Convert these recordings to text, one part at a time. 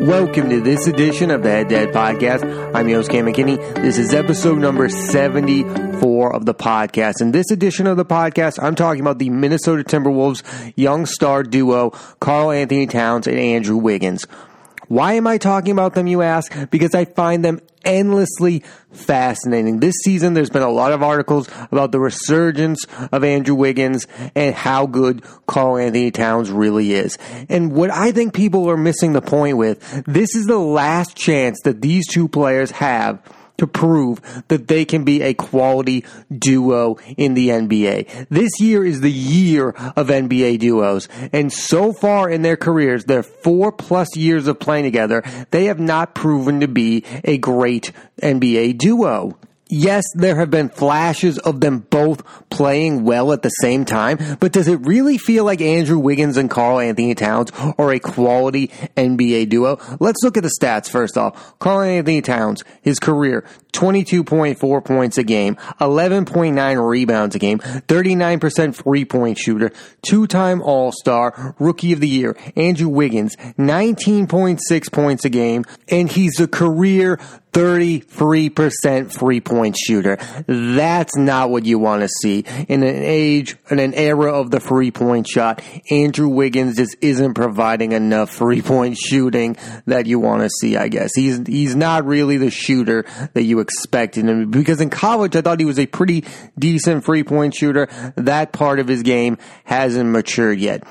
Welcome to this edition of the Head Dead Podcast. I'm your host, Cam McKinney. This is episode number 74 of the podcast. In this edition of the podcast, I'm talking about the Minnesota Timberwolves young star duo, Karl-Anthony Towns and Andrew Wiggins. Why am I talking about them, you ask? Because I find them endlessly fascinating. This season, there's been a lot of articles about the resurgence of Andrew Wiggins and how good Karl-Anthony Towns really is. And what I think people are missing the point with, this is the last chance that these two players have to prove that they can be a quality duo in the NBA. This year is the year of NBA duos. And so far in their careers, their four plus years of playing together, they have not proven to be a great NBA duo. Yes, there have been flashes of them both playing well at the same time, but does it really feel like Andrew Wiggins and Karl-Anthony Towns are a quality NBA duo? Let's look at the stats first off. Karl-Anthony Towns, his career, 22.4 points a game, 11.9 rebounds a game, 39% free point shooter, two time All Star, Rookie of the Year. Andrew Wiggins, 19.6 points a game, and he's a career 33% free point shooter. That's not what you want to see. In an age, in an era of the free point shot, Andrew Wiggins just isn't providing enough free point shooting that you want to see, I guess. He's, he's not really the shooter that you expected him because in college I thought he was a pretty decent free point shooter. That part of his game hasn't matured yet.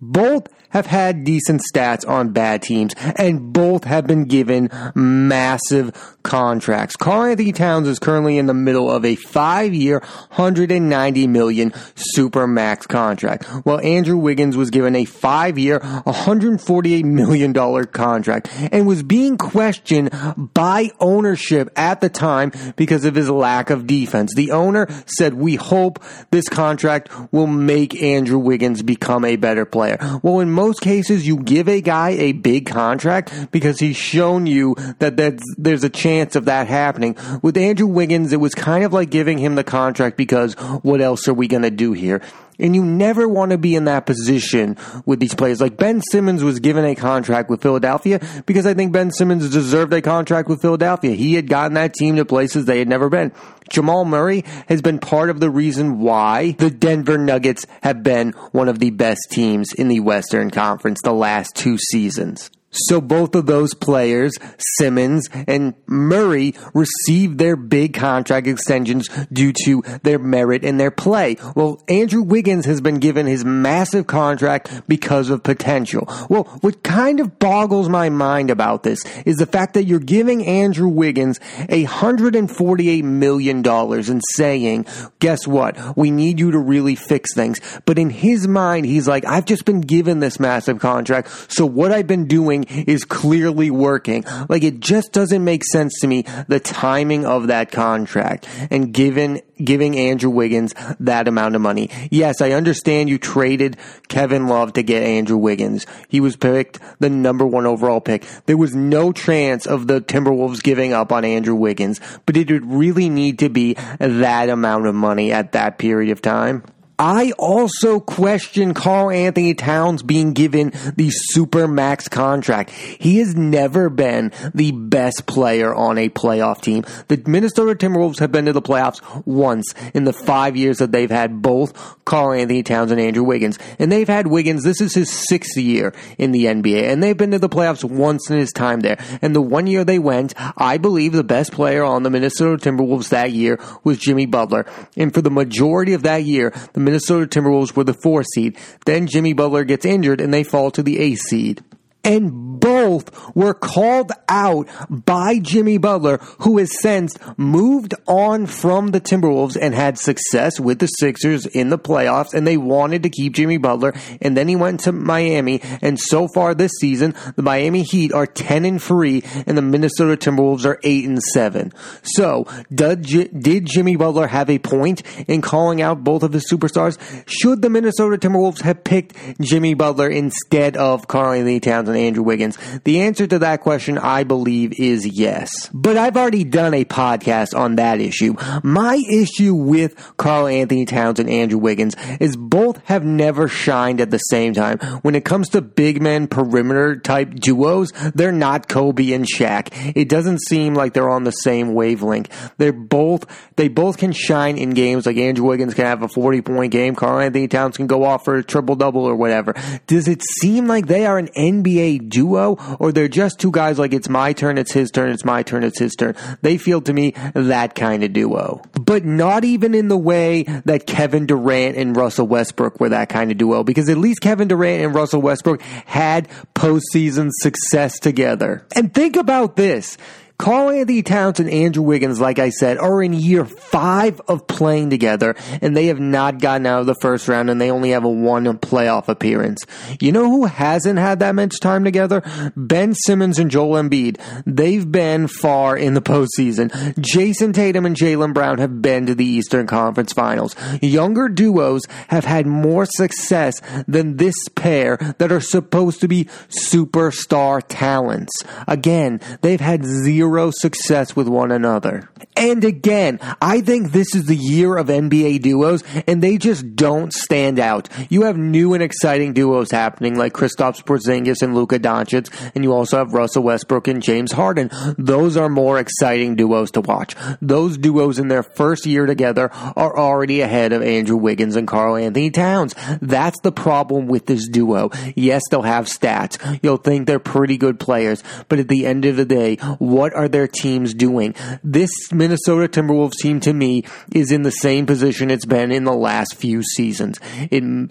Both have had decent stats on bad teams, and both have been given massive contracts. Karl-Anthony Towns is currently in the middle of a five-year, 190 million super max contract, while Andrew Wiggins was given a five-year, 148 million dollar contract, and was being questioned by ownership at the time because of his lack of defense. The owner said, "We hope this contract will make Andrew Wiggins become a better player." Well, in most cases, you give a guy a big contract because he's shown you that there's a chance of that happening. With Andrew Wiggins, it was kind of like giving him the contract because what else are we going to do here? And you never want to be in that position with these players. Like Ben Simmons was given a contract with Philadelphia because I think Ben Simmons deserved a contract with Philadelphia. He had gotten that team to places they had never been. Jamal Murray has been part of the reason why the Denver Nuggets have been one of the best teams in the Western Conference the last two seasons. So both of those players, Simmons and Murray, received their big contract extensions due to their merit and their play. Well, Andrew Wiggins has been given his massive contract because of potential. Well, what kind of boggles my mind about this is the fact that you're giving Andrew Wiggins a $148 million and saying, guess what? We need you to really fix things. But in his mind, he's like, I've just been given this massive contract. So what I've been doing is clearly working. Like it just doesn't make sense to me the timing of that contract and given giving Andrew Wiggins that amount of money. Yes, I understand you traded Kevin Love to get Andrew Wiggins. He was picked the number one overall pick. There was no chance of the Timberwolves giving up on Andrew Wiggins, but it would really need to be that amount of money at that period of time. I also question Karl Anthony Towns being given the super max contract. He has never been the best player on a playoff team. The Minnesota Timberwolves have been to the playoffs once in the five years that they've had both Karl Anthony Towns and Andrew Wiggins. And they've had Wiggins, this is his sixth year in the NBA, and they've been to the playoffs once in his time there. And the one year they went, I believe the best player on the Minnesota Timberwolves that year was Jimmy Butler. And for the majority of that year, the Minnesota Timberwolves were the four seed. Then Jimmy Butler gets injured and they fall to the eighth seed and both were called out by Jimmy Butler, who has since moved on from the Timberwolves and had success with the Sixers in the playoffs, and they wanted to keep Jimmy Butler, and then he went to Miami, and so far this season, the Miami Heat are 10 and 3, and the Minnesota Timberwolves are 8 and 7. So, did, did Jimmy Butler have a point in calling out both of his superstars? Should the Minnesota Timberwolves have picked Jimmy Butler instead of Karl-Anthony Towns and Andrew Wiggins. The answer to that question, I believe, is yes. But I've already done a podcast on that issue. My issue with Karl Anthony Towns and Andrew Wiggins is both have never shined at the same time. When it comes to big men perimeter type duos, they're not Kobe and Shaq. It doesn't seem like they're on the same wavelength. They're both, they both can shine in games like Andrew Wiggins can have a 40 point game. Karl Anthony Towns can go off for a triple double or whatever. Does it seem like they are an NBA duo or they're just two guys like it's my turn, it's his turn, it's my turn, it's his turn? They feel to me that kind of duo. But not even in the way that Kevin Durant and Russell Westbrook were that kind of duo because at least Kevin Durant and Russell Westbrook had postseason success together. And think about this. Karl Anthony Towns and Andrew Wiggins, like I said, are in year five of playing together, and they have not gotten out of the first round, and they only have a one playoff appearance. You know who hasn't had that much time together? Ben Simmons and Joel Embiid. They've been far in the postseason. Jayson Tatum and Jaylen Brown have been to the Eastern Conference Finals. Younger duos have had more success than this pair that are supposed to be superstar talents. Again, they've had zero zero success with one another. And again, I think this is the year of NBA duos, and they just don't stand out. You have new and exciting duos happening, like Kristaps Porzingis and Luka Doncic, and you also have Russell Westbrook and James Harden. Those are more exciting duos to watch. Those duos in their first year together are already ahead of Andrew Wiggins and Karl Anthony Towns. That's the problem with this duo. Yes, they'll have stats. You'll think they're pretty good players, but at the end of the day, what are their teams doing? This Minnesota Timberwolves team to me is in the same position it's been in the last few seasons.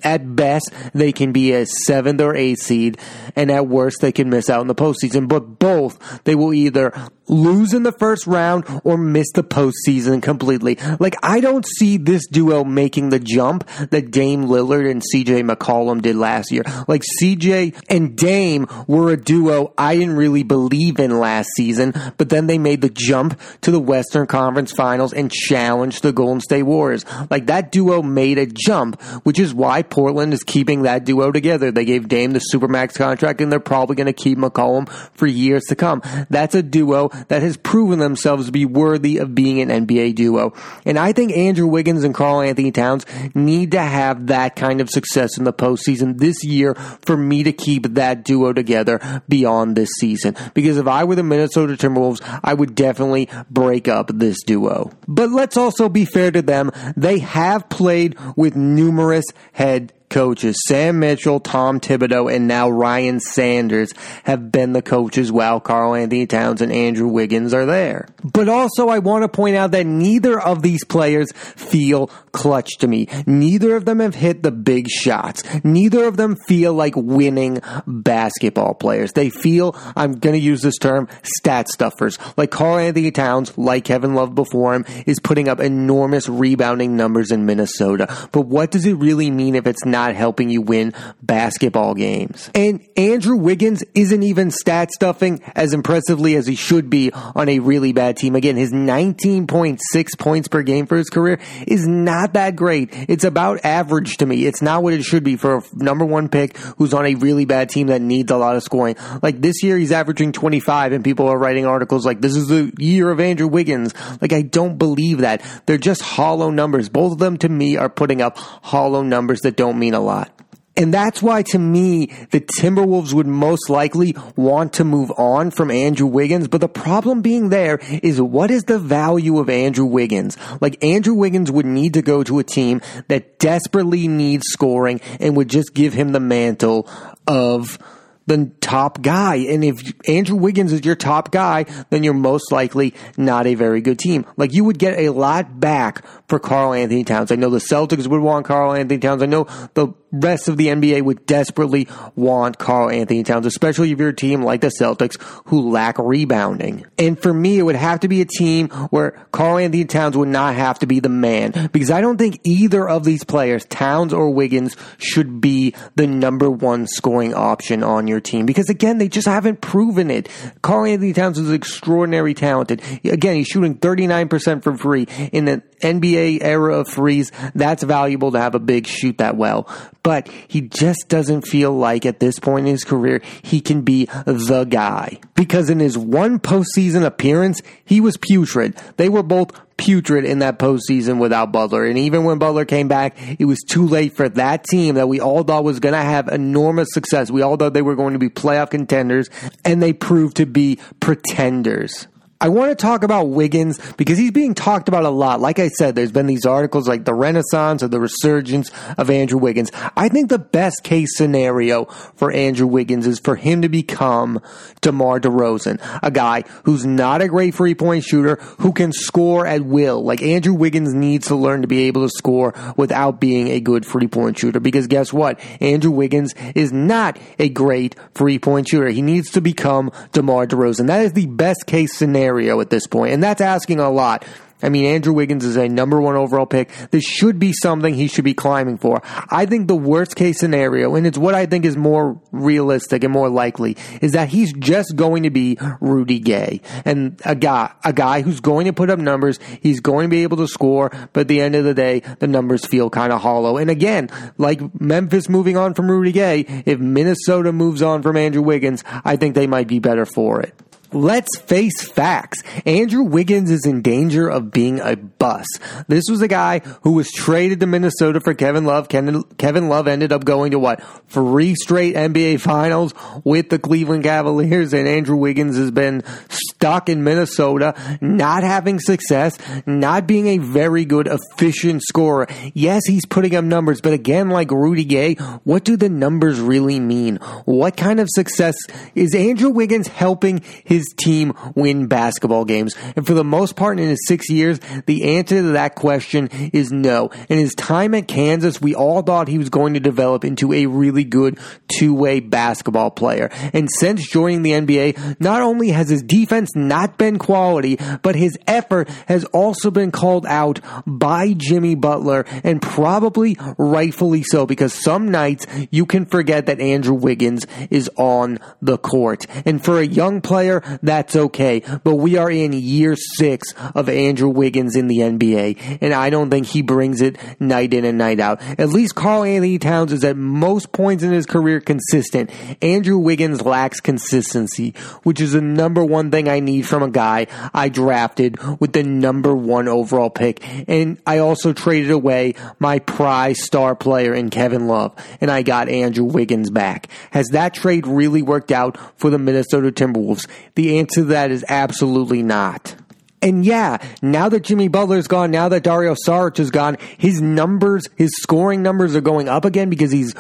At best, they can be a seventh or eighth seed, and at worst, they can miss out in the postseason. But both, they will either lose in the first round or miss the postseason completely. Like, I don't see this duo making the jump that Dame Lillard and CJ McCollum did last year. Like, CJ and Dame were a duo I didn't really believe in last season, but then they made the jump to the Western Conference Finals and challenged the Golden State Warriors. Like, that duo made a jump, which is why Portland is keeping that duo together. They gave Dame the Supermax contract and they're probably going to keep McCollum for years to come. That's a duo that has proven themselves to be worthy of being an NBA duo. And I think Andrew Wiggins and Karl Anthony Towns need to have that kind of success in the postseason this year for me to keep that duo together beyond this season. Because if I were the Minnesota Timberwolves, I would definitely break up this duo. But let's also be fair to them. They have played with numerous head coaches. Sam Mitchell, Tom Thibodeau, and now Ryan Saunders have been the coaches while Karl Anthony Towns and Andrew Wiggins are there. But also, I want to point out that neither of these players feel clutch to me. Neither of them have hit the big shots. Neither of them feel like winning basketball players. They feel, I'm going to use this term, stat stuffers. Like Karl Anthony Towns, like Kevin Love before him, is putting up enormous rebounding numbers in Minnesota. But what does it really mean if it's not helping you win basketball games? And Andrew Wiggins isn't even stat stuffing as impressively as he should be on a really bad team. Again, his 19.6 points per game for his career is not that great. It's about average to me. It's not what it should be for a number one pick who's on a really bad team that needs a lot of scoring. Like this year, he's averaging 25 and people are writing articles like, this is the year of Andrew Wiggins. Like, I don't believe that. They're just hollow numbers. Both of them to me are putting up hollow numbers that don't mean a lot. And that's why to me, the Timberwolves would most likely want to move on from Andrew Wiggins. But the problem being there is what is the value of Andrew Wiggins? Like Andrew Wiggins would need to go to a team that desperately needs scoring and would just give him the mantle of the top guy. And if Andrew Wiggins is your top guy, then you're most likely not a very good team. Like you would get a lot back for Karl Anthony Towns. I know the Celtics would want Karl Anthony Towns. I know the rest of the NBA would desperately want Karl Anthony Towns, especially if you're a team like the Celtics who lack rebounding. And for me, it would have to be a team where Karl Anthony Towns would not have to be the man because I don't think either of these players, Towns or Wiggins, should be the number one scoring option on your team because again, they just haven't proven it. Karl Anthony Towns is extraordinarily talented. Again, he's shooting 39% from free in the NBA era of threes, that's valuable to have a big shoot that well. But he just doesn't feel like at this point in his career, he can be the guy. Because in his one postseason appearance, he was putrid. They were both putrid in that postseason without Butler. And even when Butler came back, it was too late for that team that we all thought was going to have enormous success. We all thought they were going to be playoff contenders, and they proved to be pretenders. I want to talk about Wiggins because he's being talked about a lot. Like I said, there's been these articles like the renaissance or the resurgence of Andrew Wiggins. I think the best case scenario for Andrew Wiggins is for him to become DeMar DeRozan, a guy who's not a great three point shooter, who can score at will. Like Andrew Wiggins needs to learn to be able to score without being a good three point shooter because guess what? Andrew Wiggins is not a great three point shooter. He needs to become DeMar DeRozan. That is the best case scenario scenario at this point, and that's asking a lot. I mean, Andrew Wiggins is a number one overall pick. This should be something he should be climbing for. I think the worst case scenario, and it's what I think is more realistic and more likely, is that he's just going to be Rudy Gay and a guy, a guy who's going to put up numbers. He's going to be able to score, but at the end of the day, the numbers feel kind of hollow. And again, like Memphis moving on from Rudy Gay, if Minnesota moves on from Andrew Wiggins, I think they might be better for it. Let's face facts. Andrew Wiggins is in danger of being a bust. This was a guy who was traded to Minnesota for Kevin Love. Kevin Love ended up going to what? Three straight NBA finals with the Cleveland Cavaliers and Andrew Wiggins has been stuck in Minnesota, not having success, not being a very good efficient scorer. Yes, he's putting up numbers, but again, like Rudy Gay, what do the numbers really mean? What kind of success is Andrew Wiggins helping his his team win basketball games? And for the most part in his six years, the answer to that question is no. In his time at Kansas, we all thought he was going to develop into a really good two-way basketball player. And since joining the NBA, not only has his defense not been quality, but his effort has also been called out by Jimmy Butler and probably rightfully so because some nights you can forget that Andrew Wiggins is on the court. And for a young player, that's okay. But we are in year six of Andrew Wiggins in the NBA, and I don't think he brings it night in and night out. At least Karl-Anthony Towns is at most points in his career consistent. Andrew Wiggins lacks consistency, which is the number one thing I need from a guy I drafted with the number one overall pick. And I also traded away my prize star player in Kevin Love, and I got Andrew Wiggins back. Has that trade really worked out for the Minnesota Timberwolves? The answer to that is absolutely not. And yeah, now that Jimmy Butler's gone, now that Dario Saric is gone, his numbers, his scoring numbers are going up again because he's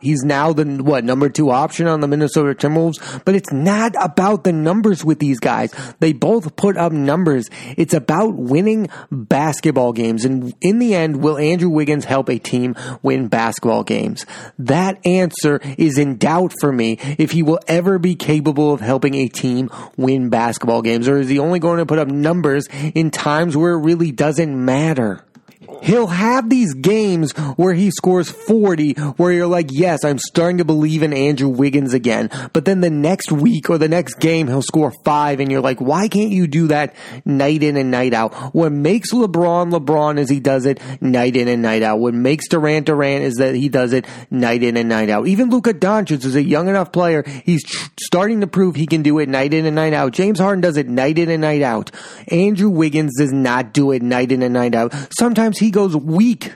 he's now the what number two option on the Minnesota Timberwolves. But it's not about the numbers with these guys. They both put up numbers. It's about winning basketball games. And in the end, will Andrew Wiggins help a team win basketball games? That answer is in doubt for me if he will ever be capable of helping a team win basketball games, or is he only going to put up numbers? Numbers in times where it really doesn't matter he'll have these games where he scores 40 where you're like, yes, I'm starting to believe in Andrew Wiggins again. But then the next week or the next game, he'll score five and you're like, why can't you do that night in and night out? What makes LeBron LeBron is he does it night in and night out. What makes Durant Durant is that he does it night in and night out. Even Luka Doncic is a young enough player. He's tr- starting to prove he can do it night in and night out. James Harden does it night in and night out. Andrew Wiggins does not do it night in and night out. Sometimes he goes weak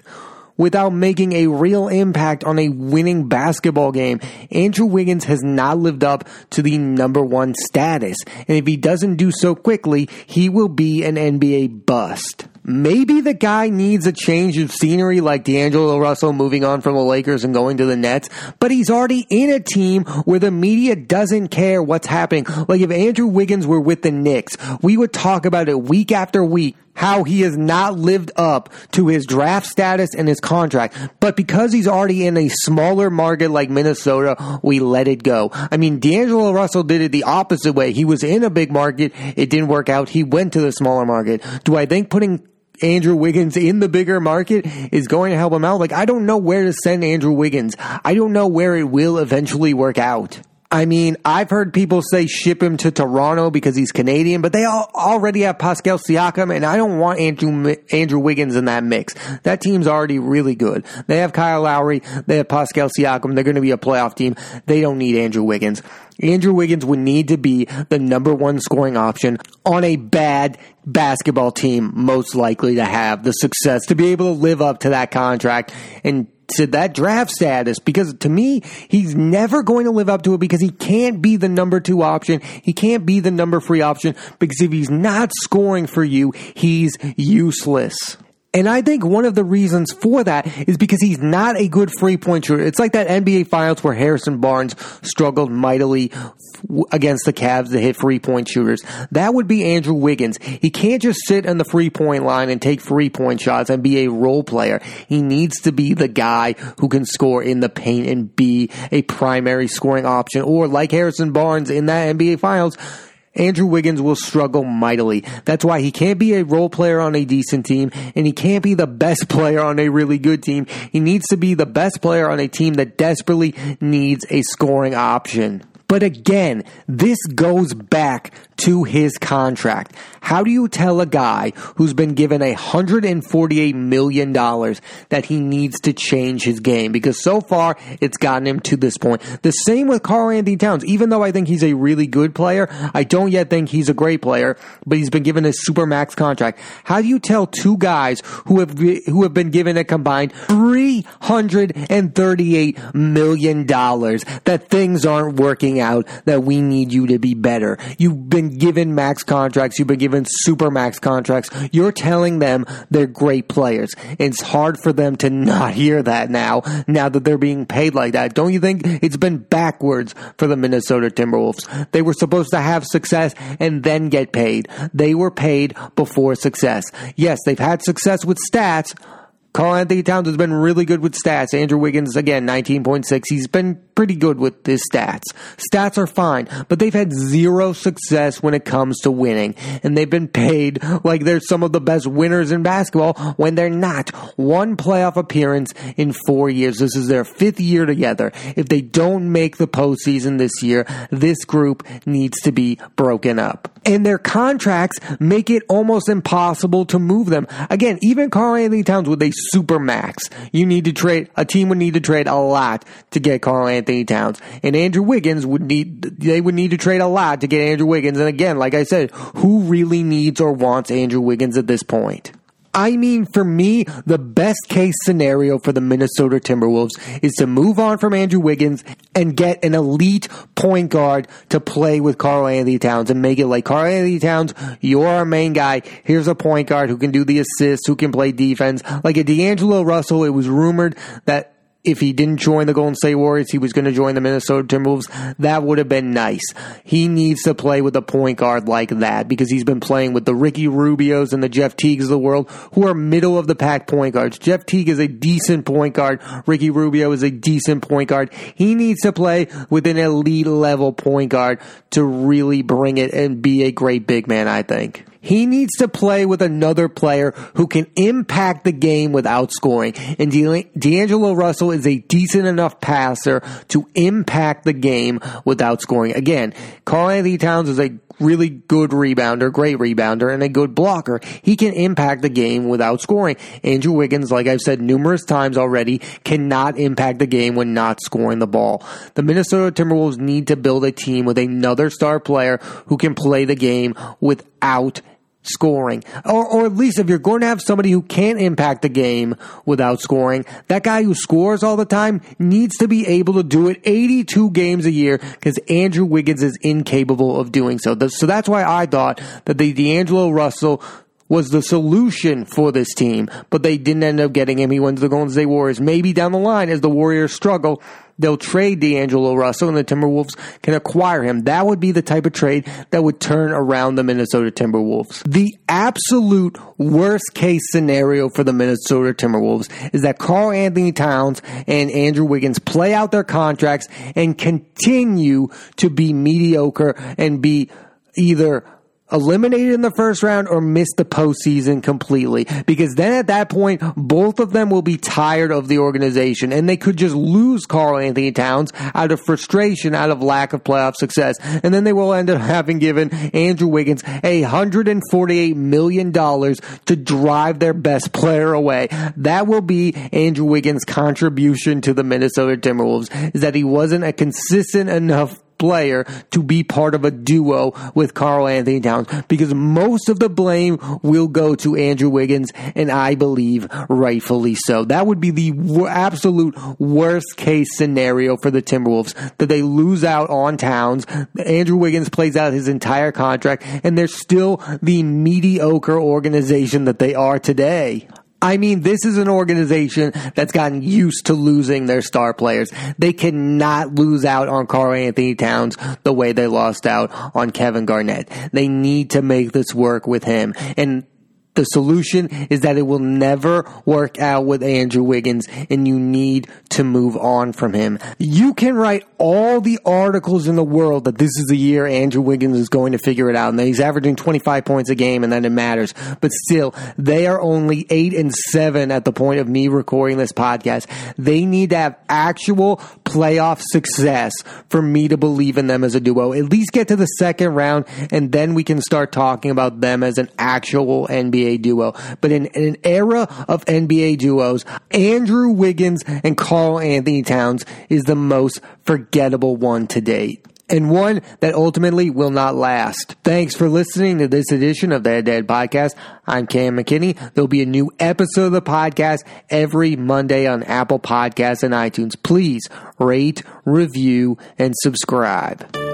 without making a real impact on a winning basketball game. Andrew Wiggins has not lived up to the number one status. And if he doesn't do so quickly, he will be an NBA bust. Maybe the guy needs a change of scenery like D'Angelo Russell moving on from the Lakers and going to the Nets, but he's already in a team where the media doesn't care what's happening. Like if Andrew Wiggins were with the Knicks, we would talk about it week after week how he has not lived up to his draft status and his contract. But because he's already in a smaller market like Minnesota, we let it go. I mean, D'Angelo Russell did it the opposite way. He was in a big market. It didn't work out. He went to the smaller market. Do I think putting Andrew Wiggins in the bigger market is going to help him out. Like, I don't know where to send Andrew Wiggins. I don't know where it will eventually work out. I mean, I've heard people say ship him to Toronto because he's Canadian, but they all already have Pascal Siakam, and I don't want Andrew Andrew Wiggins in that mix. That team's already really good. They have Kyle Lowry, they have Pascal Siakam. They're going to be a playoff team. They don't need Andrew Wiggins. Andrew Wiggins would need to be the number one scoring option on a bad basketball team, most likely to have the success to be able to live up to that contract and to that draft status because to me, he's never going to live up to it because he can't be the number two option. He can't be the number three option because if he's not scoring for you, he's useless. And I think one of the reasons for that is because he's not a good free point shooter. It's like that NBA Finals where Harrison Barnes struggled mightily against the Cavs to hit free point shooters. That would be Andrew Wiggins. He can't just sit on the free point line and take free point shots and be a role player. He needs to be the guy who can score in the paint and be a primary scoring option. Or like Harrison Barnes in that NBA Finals, Andrew Wiggins will struggle mightily. That's why he can't be a role player on a decent team and he can't be the best player on a really good team. He needs to be the best player on a team that desperately needs a scoring option. But again, this goes back to his contract. How do you tell a guy who's been given $148 million that he needs to change his game? Because so far, it's gotten him to this point. The same with Karl Anthony Towns. Even though I think he's a really good player, I don't yet think he's a great player, but he's been given a super max contract. How do you tell two guys who have, who have been given a combined $338 million that things aren't working out, that we need you to be better? You've been been given max contracts, you've been given super max contracts. You're telling them they're great players. It's hard for them to not hear that now, now that they're being paid like that. Don't you think it's been backwards for the Minnesota Timberwolves? They were supposed to have success and then get paid. They were paid before success. Yes, they've had success with stats, Karl-Anthony Towns has been really good with stats. Andrew Wiggins, again, 19.6. He's been pretty good with his stats. Stats are fine, but they've had zero success when it comes to winning. And they've been paid like they're some of the best winners in basketball when they're not. One playoff appearance in four years. This is their fifth year together. If they don't make the postseason this year, this group needs to be broken up. And their contracts make it almost impossible to move them. Again, even Karl-Anthony Towns with a super max. You need to trade, a team would need to trade a lot to get Karl-Anthony Towns. And Andrew Wiggins would need, they would need to trade a lot to get Andrew Wiggins. And again, like I said, who really needs or wants Andrew Wiggins at this point? I mean, for me, the best case scenario for the Minnesota Timberwolves is to move on from Andrew Wiggins and get an elite point guard to play with Karl-Anthony Towns and make it like Karl-Anthony Towns, you're our main guy. Here's a point guard who can do the assists, who can play defense. Like a D'Angelo Russell, it was rumored that if he didn't join the Golden State Warriors, he was going to join the Minnesota Timberwolves. That would have been nice. He needs to play with a point guard like that because he's been playing with the Ricky Rubios and the Jeff Teagues of the world who are middle of the pack point guards. Jeff Teague is a decent point guard. Ricky Rubio is a decent point guard. He needs to play with an elite level point guard to really bring it and be a great big man, I think. He needs to play with another player who can impact the game without scoring. And D'Angelo Russell is a decent enough passer to impact the game without scoring. Again, Karl-Anthony Towns is a really good rebounder, great rebounder, and a good blocker. He can impact the game without scoring. Andrew Wiggins, like I've said numerous times already, cannot impact the game when not scoring the ball. The Minnesota Timberwolves need to build a team with another star player who can play the game without scoring. Or, or at least if you're going to have somebody who can't impact the game without scoring, that guy who scores all the time needs to be able to do it 82 games a year because Andrew Wiggins is incapable of doing so. So that's why I thought that the D'Angelo Russell was the solution for this team, but they didn't end up getting him. He went to the Golden State Warriors. Maybe down the line, as the Warriors struggle, they'll trade D'Angelo Russell and the Timberwolves can acquire him. That would be the type of trade that would turn around the Minnesota Timberwolves. The absolute worst case scenario for the Minnesota Timberwolves is that Karl-Anthony Towns and Andrew Wiggins play out their contracts and continue to be mediocre and be either eliminated in the first round or miss the postseason completely. Because then at that point, both of them will be tired of the organization and they could just lose Karl Anthony Towns out of frustration, out of lack of playoff success. And then they will end up having given Andrew Wiggins a $148 million to drive their best player away. That will be Andrew Wiggins' contribution to the Minnesota Timberwolves is that he wasn't a consistent enough player to be part of a duo with Karl Anthony Towns because most of the blame will go to Andrew Wiggins and I believe rightfully so. That would be the absolute worst case scenario for the Timberwolves that they lose out on Towns. Andrew Wiggins plays out his entire contract and they're still the mediocre organization that they are today. I mean, this is an organization that's gotten used to losing their star players. They cannot lose out on Karl Anthony Towns the way they lost out on Kevin Garnett. They need to make this work with him. And the solution is that it will never work out with Andrew Wiggins and you need to move on from him. You can write all the articles in the world that this is the year Andrew Wiggins is going to figure it out and that he's averaging 25 points a game and that it matters. But still, they are only eight and seven at the point of me recording this podcast. They need to have actual playoff success for me to believe in them as a duo. At least get to the second round and then we can start talking about them as an actual NBA NBA duo. But in, in an era of NBA duos, Andrew Wiggins and Karl Anthony Towns is the most forgettable one to date and one that ultimately will not last. Thanks for listening to this edition of the Head Dead Podcast. I'm Cam McKinney. There'll be a new episode of the podcast every Monday on Apple Podcasts and iTunes. Please rate, review, and subscribe.